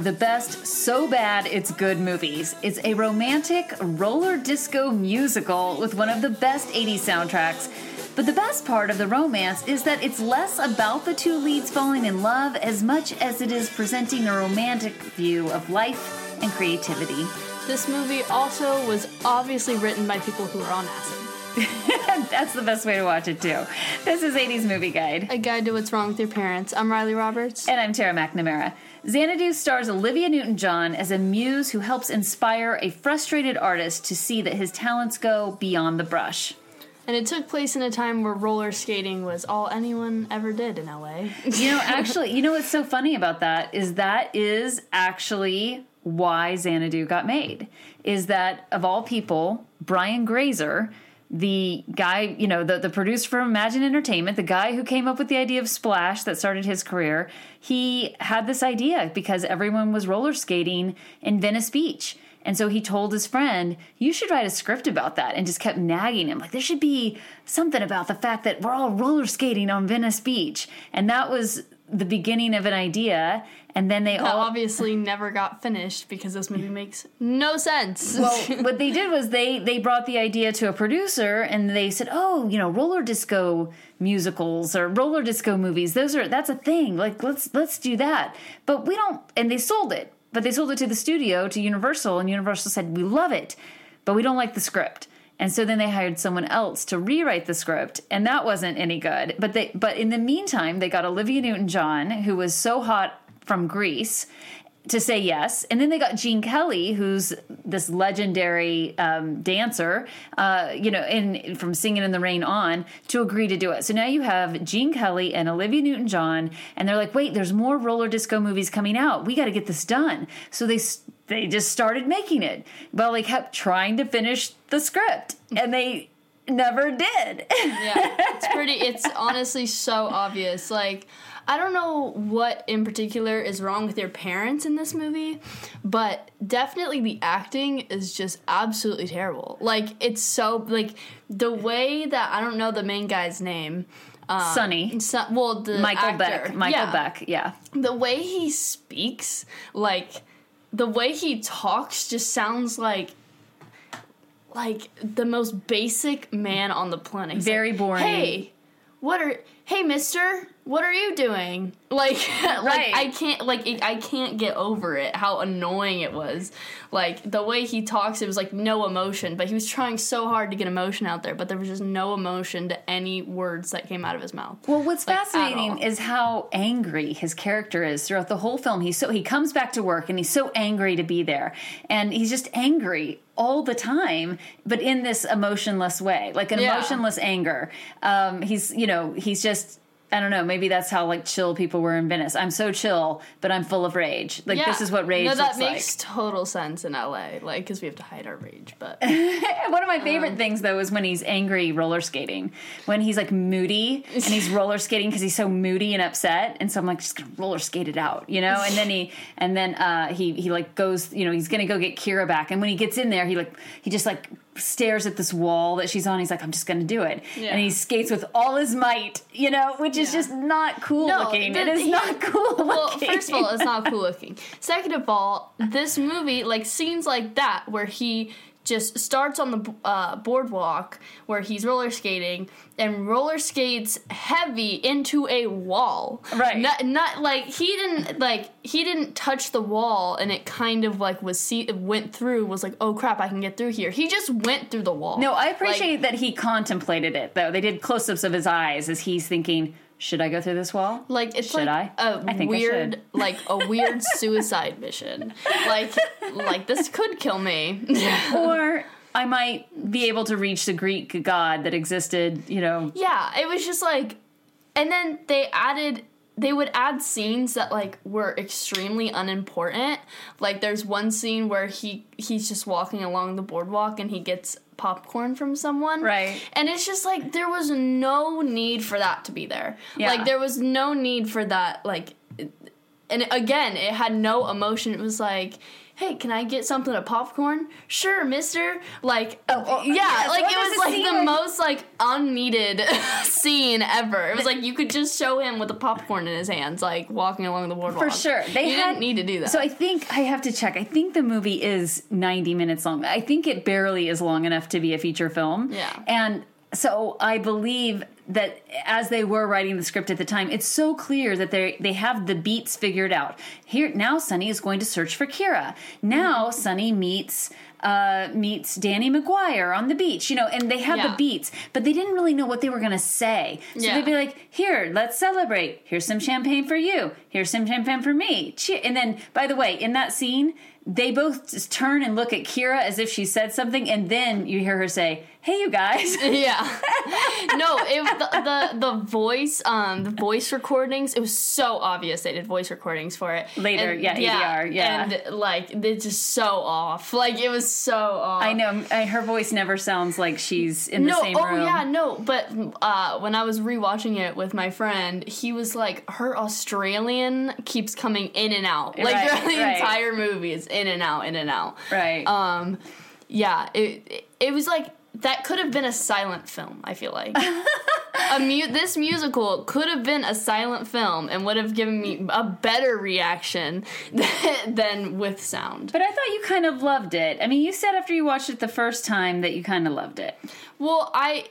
of the best so bad it's good movies. It's a romantic roller disco musical with one of the best 80s soundtracks. But the best part of the romance is that it's less about the two leads falling in love as much as it is presenting a romantic view of life and creativity. This movie also was obviously written by people who are on acid. That's the best way to watch it, too. This is 80s Movie Guide. A guide to what's wrong with your parents. I'm Riley Roberts. And I'm Tara McNamara. Xanadu stars Olivia Newton John as a muse who helps inspire a frustrated artist to see that his talents go beyond the brush. And it took place in a time where roller skating was all anyone ever did in LA. You know, actually, you know what's so funny about that is that is actually why Xanadu got made. Is that of all people, Brian Grazer the guy, you know, the, the producer from Imagine Entertainment, the guy who came up with the idea of Splash that started his career, he had this idea because everyone was roller skating in Venice Beach. And so he told his friend, You should write a script about that. And just kept nagging him. Like, there should be something about the fact that we're all roller skating on Venice Beach. And that was the beginning of an idea and then they that all obviously never got finished because this movie makes no sense. well, what they did was they they brought the idea to a producer and they said, "Oh, you know, roller disco musicals or roller disco movies. Those are that's a thing. Like let's let's do that." But we don't and they sold it. But they sold it to the studio to Universal and Universal said, "We love it, but we don't like the script." And so then they hired someone else to rewrite the script, and that wasn't any good. But they but in the meantime, they got Olivia Newton-John, who was so hot from Grease to say yes. And then they got Gene Kelly, who's this legendary um, dancer, uh, you know, in from Singing in the Rain on, to agree to do it. So now you have Gene Kelly and Olivia Newton John, and they're like, wait, there's more roller disco movies coming out. We got to get this done. So they they just started making it. Well, they kept trying to finish the script, and they never did. yeah, it's pretty. It's honestly so obvious. Like I don't know what in particular is wrong with their parents in this movie, but definitely the acting is just absolutely terrible. Like it's so like the way that I don't know the main guy's name. Um, Sonny. So, well, the Michael actor, Beck. Michael yeah. Beck. Yeah. The way he speaks, like the way he talks, just sounds like like the most basic man on the planet. He's Very like, boring. Hey, what are hey mister what are you doing like right. like i can't like it, i can't get over it how annoying it was like the way he talks it was like no emotion but he was trying so hard to get emotion out there but there was just no emotion to any words that came out of his mouth well what's like, fascinating is how angry his character is throughout the whole film he's so he comes back to work and he's so angry to be there and he's just angry all the time, but in this emotionless way, like an yeah. emotionless anger. Um, he's, you know, he's just I don't know. Maybe that's how like chill people were in Venice. I'm so chill, but I'm full of rage. Like yeah. this is what rage. No, that makes like. total sense in LA. Like because we have to hide our rage. But one of my favorite um, things though is when he's angry roller skating. When he's like moody and he's roller skating because he's so moody and upset. And so I'm like just gonna roller skate it out, you know. And then he and then uh, he he like goes, you know, he's gonna go get Kira back. And when he gets in there, he like he just like stares at this wall that she's on. He's like, I'm just going to do it. Yeah. And he skates with all his might, you know, which is yeah. just not cool no, looking. The, it is he, not cool looking. Well, first of all, it's not cool looking. Second of all, this movie, like scenes like that where he just starts on the uh, boardwalk where he's roller skating and roller skates heavy into a wall. Right. Not, not like he didn't like he didn't touch the wall and it kind of like was see went through was like oh crap I can get through here. He just went through the wall. No, I appreciate like, that he contemplated it though. They did close-ups of his eyes as he's thinking should I go through this wall? Like it's should like I? a I weird, like a weird suicide mission. Like, like this could kill me. or I might be able to reach the Greek god that existed. You know. Yeah, it was just like, and then they added. They would add scenes that like were extremely unimportant. Like there's one scene where he he's just walking along the boardwalk and he gets popcorn from someone. Right. And it's just like there was no need for that to be there. Yeah. Like there was no need for that like and again, it had no emotion. It was like "Hey, can I get something of popcorn?" Sure, Mister. Like, Oh, oh, yeah, yes, like it was like the where- most like unneeded scene ever. It was like you could just show him with the popcorn in his hands, like walking along the boardwalk. For sure. They you had, didn't need to do that. So I think I have to check. I think the movie is 90 minutes long. I think it barely is long enough to be a feature film. Yeah. And so I believe that as they were writing the script at the time, it's so clear that they they have the beats figured out. Here now Sonny is going to search for Kira. Now Mm-hmm. Sonny meets uh, meets Danny McGuire on the beach, you know, and they had Yeah. the beats, but they didn't really know what they were going to say. So Yeah. they'd be like, "Here, let's celebrate. Here's some champagne for you. Here's some champagne for me." And then, by the way, in that scene, they both turn and look at Kira as if she said something, and then you hear her say, "Hey, you guys." yeah. no, it the, the the voice um the voice recordings. It was so obvious they did voice recordings for it Later, yeah, ADR, yeah. and like it's just so off. Like it was so off. I know I, her voice never sounds like she's in the same oh room. Oh yeah, no. But uh, when I was rewatching it with my friend, he was like, her Australian keeps coming in and out, like Right, throughout the right. entire movie. It's in and out, in and out. Right. Um, yeah. It it, was like that could have been a silent film. I feel like a mu- this musical could have been a silent film and would have given me a better reaction than, than with sound. but I thought you kind of loved it. I mean, you said after you watched it the first time that you kind of loved it. Well, I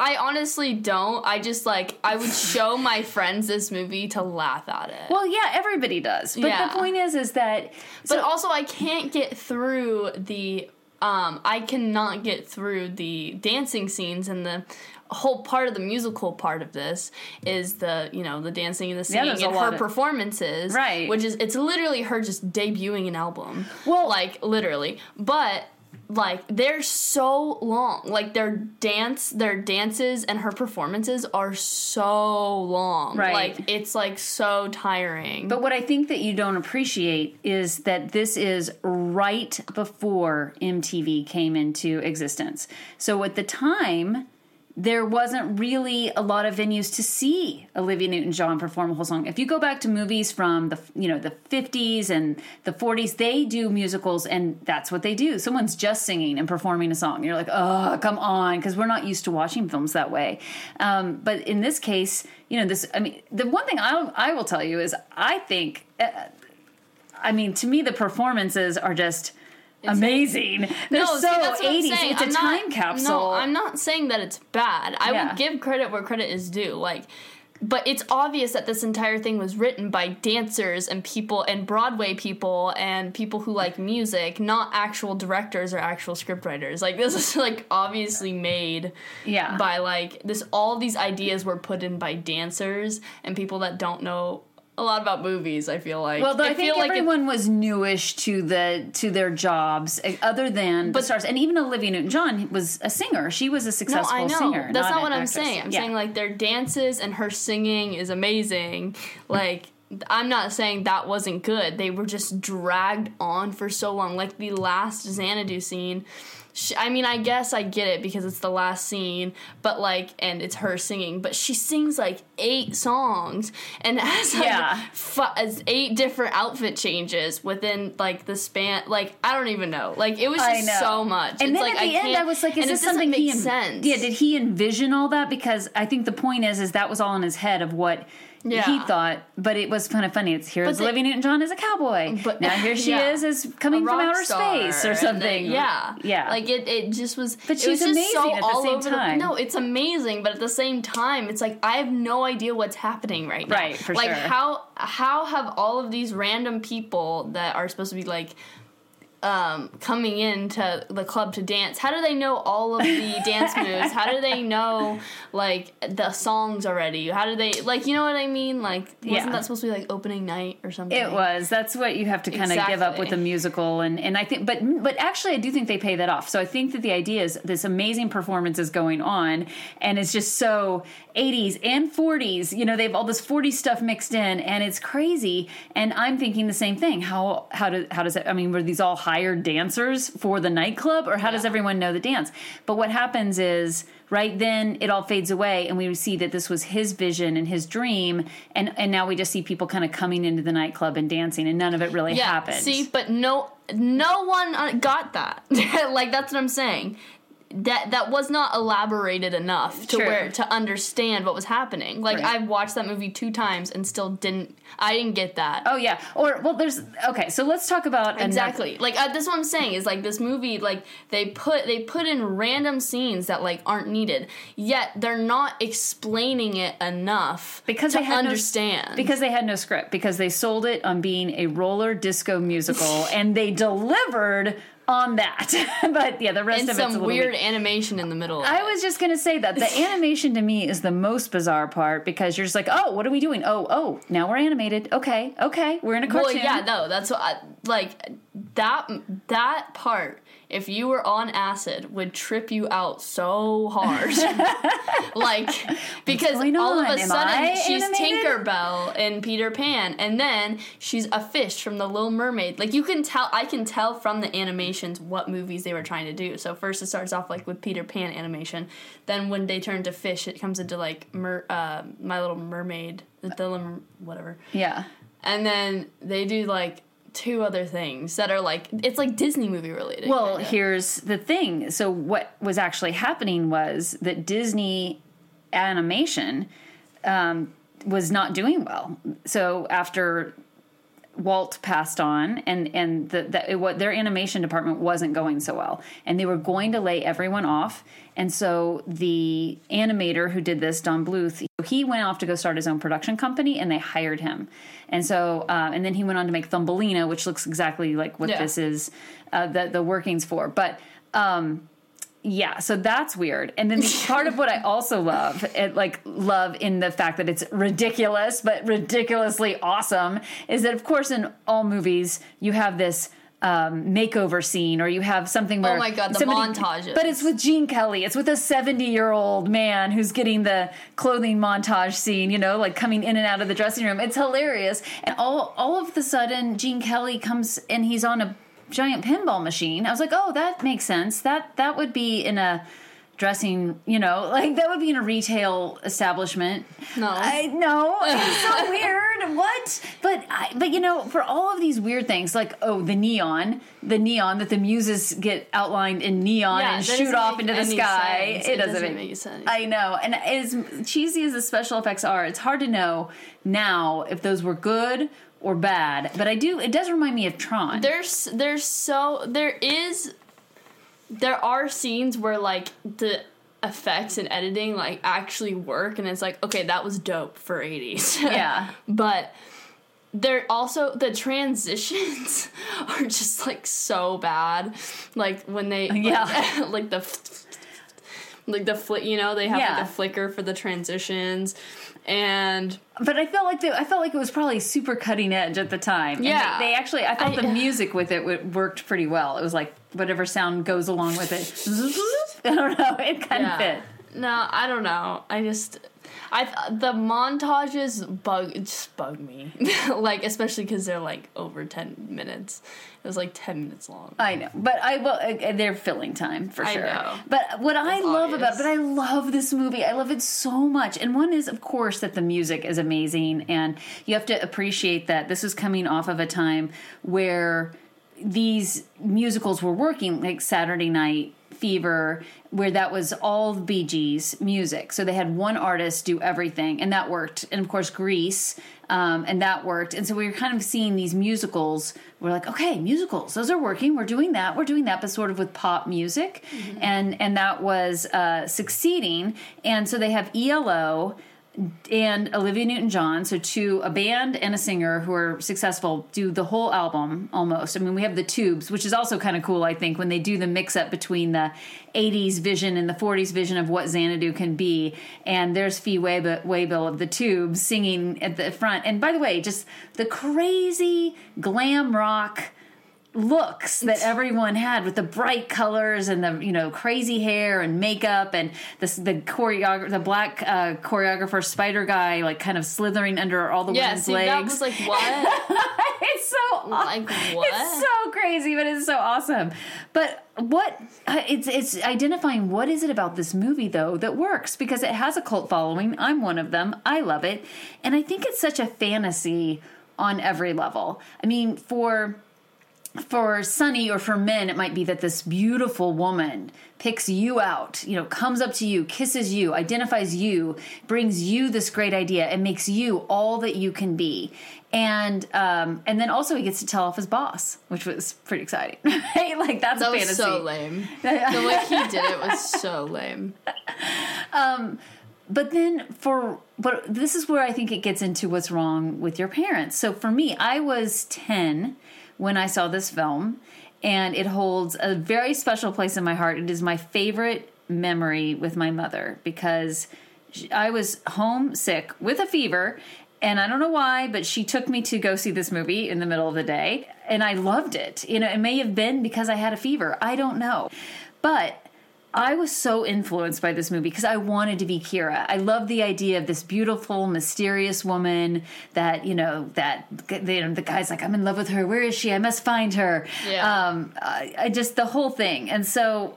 I honestly don't. I just like I would show my friends this movie to laugh at it. Well, yeah, everybody does. But Yeah. the point is, is that but also I can't get through the um I cannot get through the dancing scenes and the whole part of the musical part of this is the you know the dancing and the singing a and her of- performances Right. which is it's literally her just debuting an album Well- like literally but like they're so long like their dance their dances and her performances are so long Right. like it's like so tiring But what I think that you don't appreciate is that this is right before MTV came into existence. So at the time, there wasn't really a lot of venues to see Olivia Newton-John perform a whole song. If you go back to movies from the you know the 50s and the 40s, they do musicals and that's what they do. Someone's just singing and performing a song. You're like, "Oh, come on," because we're not used to watching films that way. Um, but in this case, you know, this I mean, the one thing I I will tell you is I think uh, I mean, to me the performances are just amazing. They're No, see, so I'm 80s. saying. It's a I'm time not, capsule. No, I'm not saying that it's bad. I Yeah. would give credit where credit is due. Like, but it's obvious that this entire thing was written by dancers and people and Broadway people and people who like music, not actual directors or actual scriptwriters. Like this is like obviously made Yeah. by like this all these ideas were put in by dancers and people that don't know a lot about movies, I feel like. Well, I, think feel like it- everyone was newish to the to their jobs, eh, other than the stars, and even Olivia Newton-John was a singer. She was a No, successful I know. singer. That's not, an what I'm saying. I'm Yeah. saying like their dances and her singing is amazing. Like I'm not saying that wasn't good. They were just dragged on for so long. Like the last Xanadu scene. She, I mean, I guess I get it because it's the last scene, but like, and it's her singing, but she sings like eight songs and has like Yeah. as eight different outfit changes within like the span. Like, I don't even know. Like, it was just so much. And It's then like, at the end, I was like, "Is this it something he? Yeah, did he envision all that? Because I think the point is, is that was all in his head of what he thought. But it was kind of funny. It's here's the- Olivia Newton-John as a cowboy, But- now here she yeah. is as coming from outer space or something. then- yeah, yeah. Like it, it just was. But it she's was just so amazing at the same time. no, it's amazing, but at the same time, it's like I have no idea what's happening right now. Right, for like sure. how how have all of these random people that are supposed to be like um, coming into the club to dance. How do they know all of the dance moves? How do they know like the songs already? How do they like you know what I mean? Like wasn't Yeah. that supposed to be like opening night or something? It was. That's what you have to kind of give up with a musical, and and I think, but but actually, I do think they pay that off. So I think that the idea is this amazing performance is going on, and it's just so 80s and 40s. You know, they have all this 40s stuff mixed in, and it's crazy. And I'm thinking the same thing. How how do how does that I mean, were these all hired dancers for the nightclub, or how does everyone know the dance? But what happens is right then it all fades away and we see that this was his vision and his dream and and now we just see people kind of coming into the nightclub and dancing and none of it really happened See, but no, no one uh, got that. like that's what I'm saying that that was not elaborated enough to True. where to understand what was happening. Like right. I watched that movie two times and still didn't. I didn't get that. Oh yeah. Or well, there's okay. So let's talk about exactly. Enough. Like uh, this. Is what I'm saying is like this movie. Like they put they put in random scenes that like aren't needed. Yet they're not explaining it enough because they understand. No, because they had no script. Because they sold it on being a roller disco musical, and they delivered on that. but yeah, the rest and of it's some weird animation in the middle. I was just gonna say that the animation to me is the most bizarre part because you're just like, oh, what are we doing? Oh, oh, now we're animated. Okay, okay, we're in a cartoon. Well, yeah, no, that's what I, like that that part if you were on acid would trip you out so hard. Like because all of a Am sudden I she's animated? tinkerbell in peter pan and then she's a fish from the little mermaid. Like you can tell i can tell from the animations what movies they were trying to do. So first it starts off like with peter pan animation. Then when they turn to fish it comes into like mer, uh, my little mermaid the, the whatever. Yeah. And then they do like two other things that are like it's like Disney movie related. Well, kind of. here's the thing. So what was actually happening was that Disney animation um, was not doing well. So after Walt passed on, and and the, the it, what their animation department wasn't going so well, and they were going to lay everyone off. And so the animator who did this, Don Bluth, he went off to go start his own production company, and they hired him. And so, uh, and then he went on to make Thumbelina, which looks exactly like what yeah. this is, uh, the the workings for. But um, yeah so that's weird. And then part of what i also love it like love in the fact that it's ridiculous but ridiculously awesome is that of course in all movies you have this um, makeover scene or you have something where oh my god the somebody, montages. But it's with gene kelly. It's with a 70 year old man who's getting the clothing montage scene you know like coming in and out of the dressing room. It's hilarious. And all all of the sudden gene kelly comes and he's on a giant pinball machine. I was like, oh, that makes sense. That that would be in a dressing, you know, like that would be in a retail establishment. No, I know it's so weird. What? But I, but you know, for all of these weird things, like oh, the neon, the neon that the muses get outlined in neon yeah, and shoot off into the sky. It, it, doesn't, doesn't make, make sense. I know, and as cheesy as the special effects are, it's hard to know now if those were good or bad, but I do. It does remind me of Tron. There's there's so there is there are scenes where like the effects and editing like actually work, and it's like okay, that was dope for 80s. Yeah, but there also the transitions are just like so bad. Like when they yeah like, like the like the flick, you know, they have yeah. like a flicker for the transitions and but I felt like the, I felt like it was probably super cutting edge at the time. Yeah, they, they, actually I thought I, the music with it worked pretty well. It was like whatever sound goes along with it. I don't know. It kind yeah. of fit. No, I don't know. I just I the montages bug just bug me, like especially because they're like over ten minutes. It was like ten minutes long. I know, but I well uh, they're filling time for sure. I know. But what I love obvious. about, but I love this movie. I love it so much. And one is, of course, that the music is amazing, and you have to appreciate that this is coming off of a time where these musicals were working, like Saturday Night Fever, where that was all the Bee Gees music. So they had one artist do everything, and that worked. And of course, Grease, um, and that worked. And so we were kind of seeing these musicals. We're like, okay, musicals, those are working. We're doing that. We're doing that, but sort of with pop music, mm-hmm. and and that was uh, succeeding. And so they have ELO and Olivia Newton John, so two a band and a singer who are successful, do the whole album almost. I mean, we have the tubes, which is also kind of cool, I think, when they do the mix up between the 80s vision and the 40s vision of what Xanadu can be. And there's Fee Waybill of the tubes singing at the front. And by the way, just the crazy glam rock looks that everyone had with the bright colors and the you know crazy hair and makeup and the the choreographer the black uh, choreographer spider guy like kind of slithering under all the yeah, women's see, legs. That was like what? it's so like what? It's so crazy, but it's so awesome. But what uh, it's it's identifying what is it about this movie though that works because it has a cult following. I'm one of them. I love it, and I think it's such a fantasy on every level. I mean, for for Sonny or for men, it might be that this beautiful woman picks you out, you know, comes up to you, kisses you, identifies you, brings you this great idea, and makes you all that you can be. And um, and then also he gets to tell off his boss, which was pretty exciting. right? Like that's that a was fantasy. so lame. the way he did it was so lame. Um, but then for but this is where I think it gets into what's wrong with your parents. So for me, I was ten when I saw this film, and it holds a very special place in my heart. It is my favorite memory with my mother because I was homesick with a fever. And I don't know why, but she took me to go see this movie in the middle of the day, and I loved it. You know, it may have been because I had a fever. I don't know. But I was so influenced by this movie because I wanted to be Kira. I love the idea of this beautiful, mysterious woman that you know that you know, the guy's like, I'm in love with her. Where is she? I must find her. Yeah. Um, I, I just the whole thing, and so.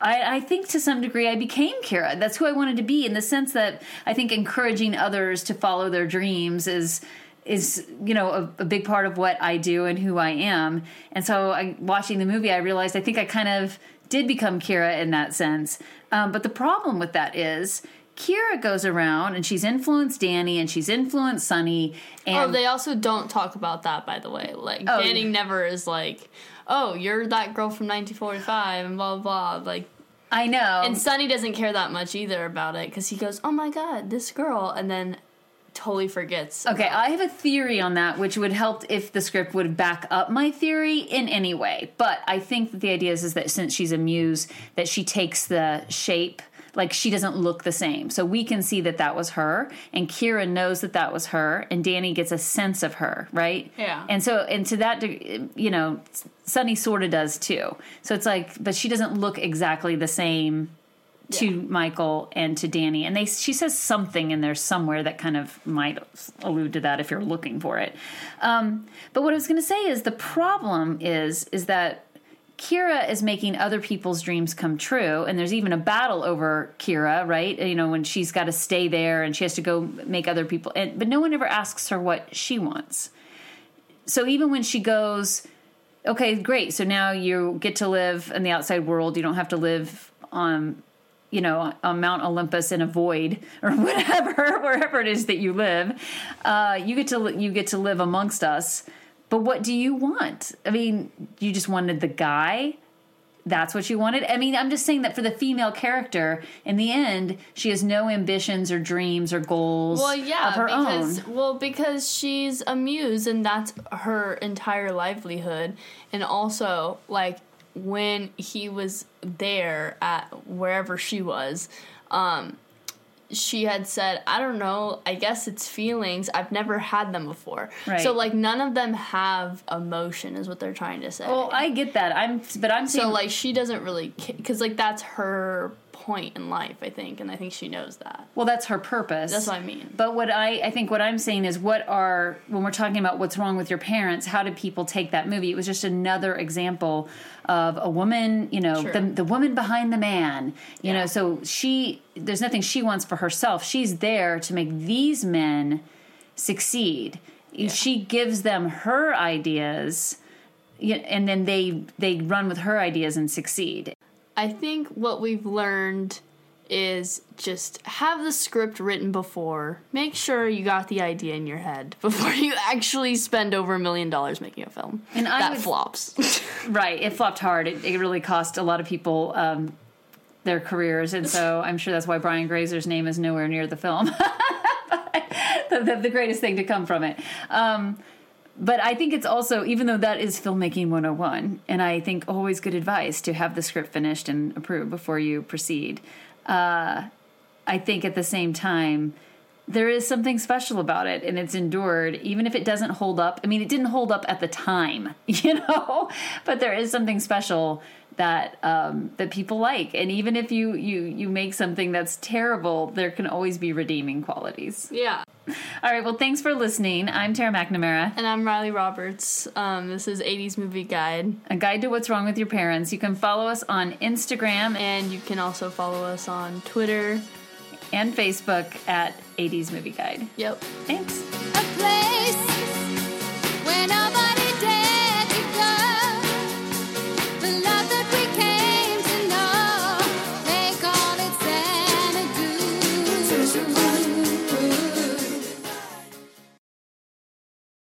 I, I think to some degree I became Kira. That's who I wanted to be in the sense that I think encouraging others to follow their dreams is is you know a, a, big part of what I do and who I am. And so, I, watching the movie, I realized I think I kind of did become Kira in that sense. Um, but the problem with that is Kira goes around and she's influenced Danny and she's influenced Sonny. And oh, they also don't talk about that, by the way. Like oh, Danny yeah. never is like, "Oh, you're that girl from 1945," and blah blah. blah. Like I know. And Sonny doesn't care that much either about it because he goes, "Oh my god, this girl," and then totally forgets. Okay, I have a theory on that, which would help if the script would back up my theory in any way. But I think that the idea is, is that since she's a muse, that she takes the shape like she doesn't look the same. So we can see that that was her, and Kira knows that that was her, and Danny gets a sense of her, right? Yeah. And so, and to that, you know, Sonny sort of does too. So it's like, but she doesn't look exactly the same to yeah. Michael and to Danny, and they she says something in there somewhere that kind of might allude to that if you're looking for it. Um, but what I was going to say is the problem is is that Kira is making other people's dreams come true, and there's even a battle over Kira, right? You know, when she's got to stay there and she has to go make other people, and, but no one ever asks her what she wants. So even when she goes, okay, great, so now you get to live in the outside world, you don't have to live on you know, on Mount Olympus in a void or whatever, wherever it is that you live, uh, you get to you get to live amongst us. But what do you want? I mean, you just wanted the guy. That's what you wanted. I mean, I'm just saying that for the female character, in the end, she has no ambitions or dreams or goals. Well, yeah, of her because own. well, because she's a muse, and that's her entire livelihood, and also like when he was there at wherever she was, um, she had said, I don't know, I guess it's feelings. I've never had them before. Right. So like none of them have emotion is what they're trying to say. Well, I get that. I'm but I'm saying, So like she doesn't really cuz like that's her point in life, I think, and I think she knows that. Well, that's her purpose. That's what I mean. But what I I think what I'm saying is what are when we're talking about what's wrong with your parents, how did people take that movie? It was just another example of a woman, you know, the the woman behind the man. You yeah. know, so she there's nothing she wants for herself. She's there to make these men succeed. Yeah. She gives them her ideas and then they they run with her ideas and succeed. I think what we've learned is just have the script written before. Make sure you got the idea in your head before you actually spend over a million dollars making a film. And I that would, flops. right, it flopped hard. It, it, really cost a lot of people um, their careers, and so I'm sure that's why Brian Grazer's name is nowhere near the film. the, the, the, greatest thing to come from it. Um, but I think it's also, even though that is filmmaking 101, and I think always good advice to have the script finished and approved before you proceed. Uh, I think at the same time, there is something special about it and it's endured even if it doesn't hold up i mean it didn't hold up at the time you know but there is something special that um, that people like and even if you you you make something that's terrible there can always be redeeming qualities yeah all right. Well, thanks for listening. I'm Tara McNamara. And I'm Riley Roberts. Um, this is 80s Movie Guide. A guide to what's wrong with your parents. You can follow us on Instagram. And you can also follow us on Twitter. And Facebook at 80s Movie Guide. Yep. Thanks.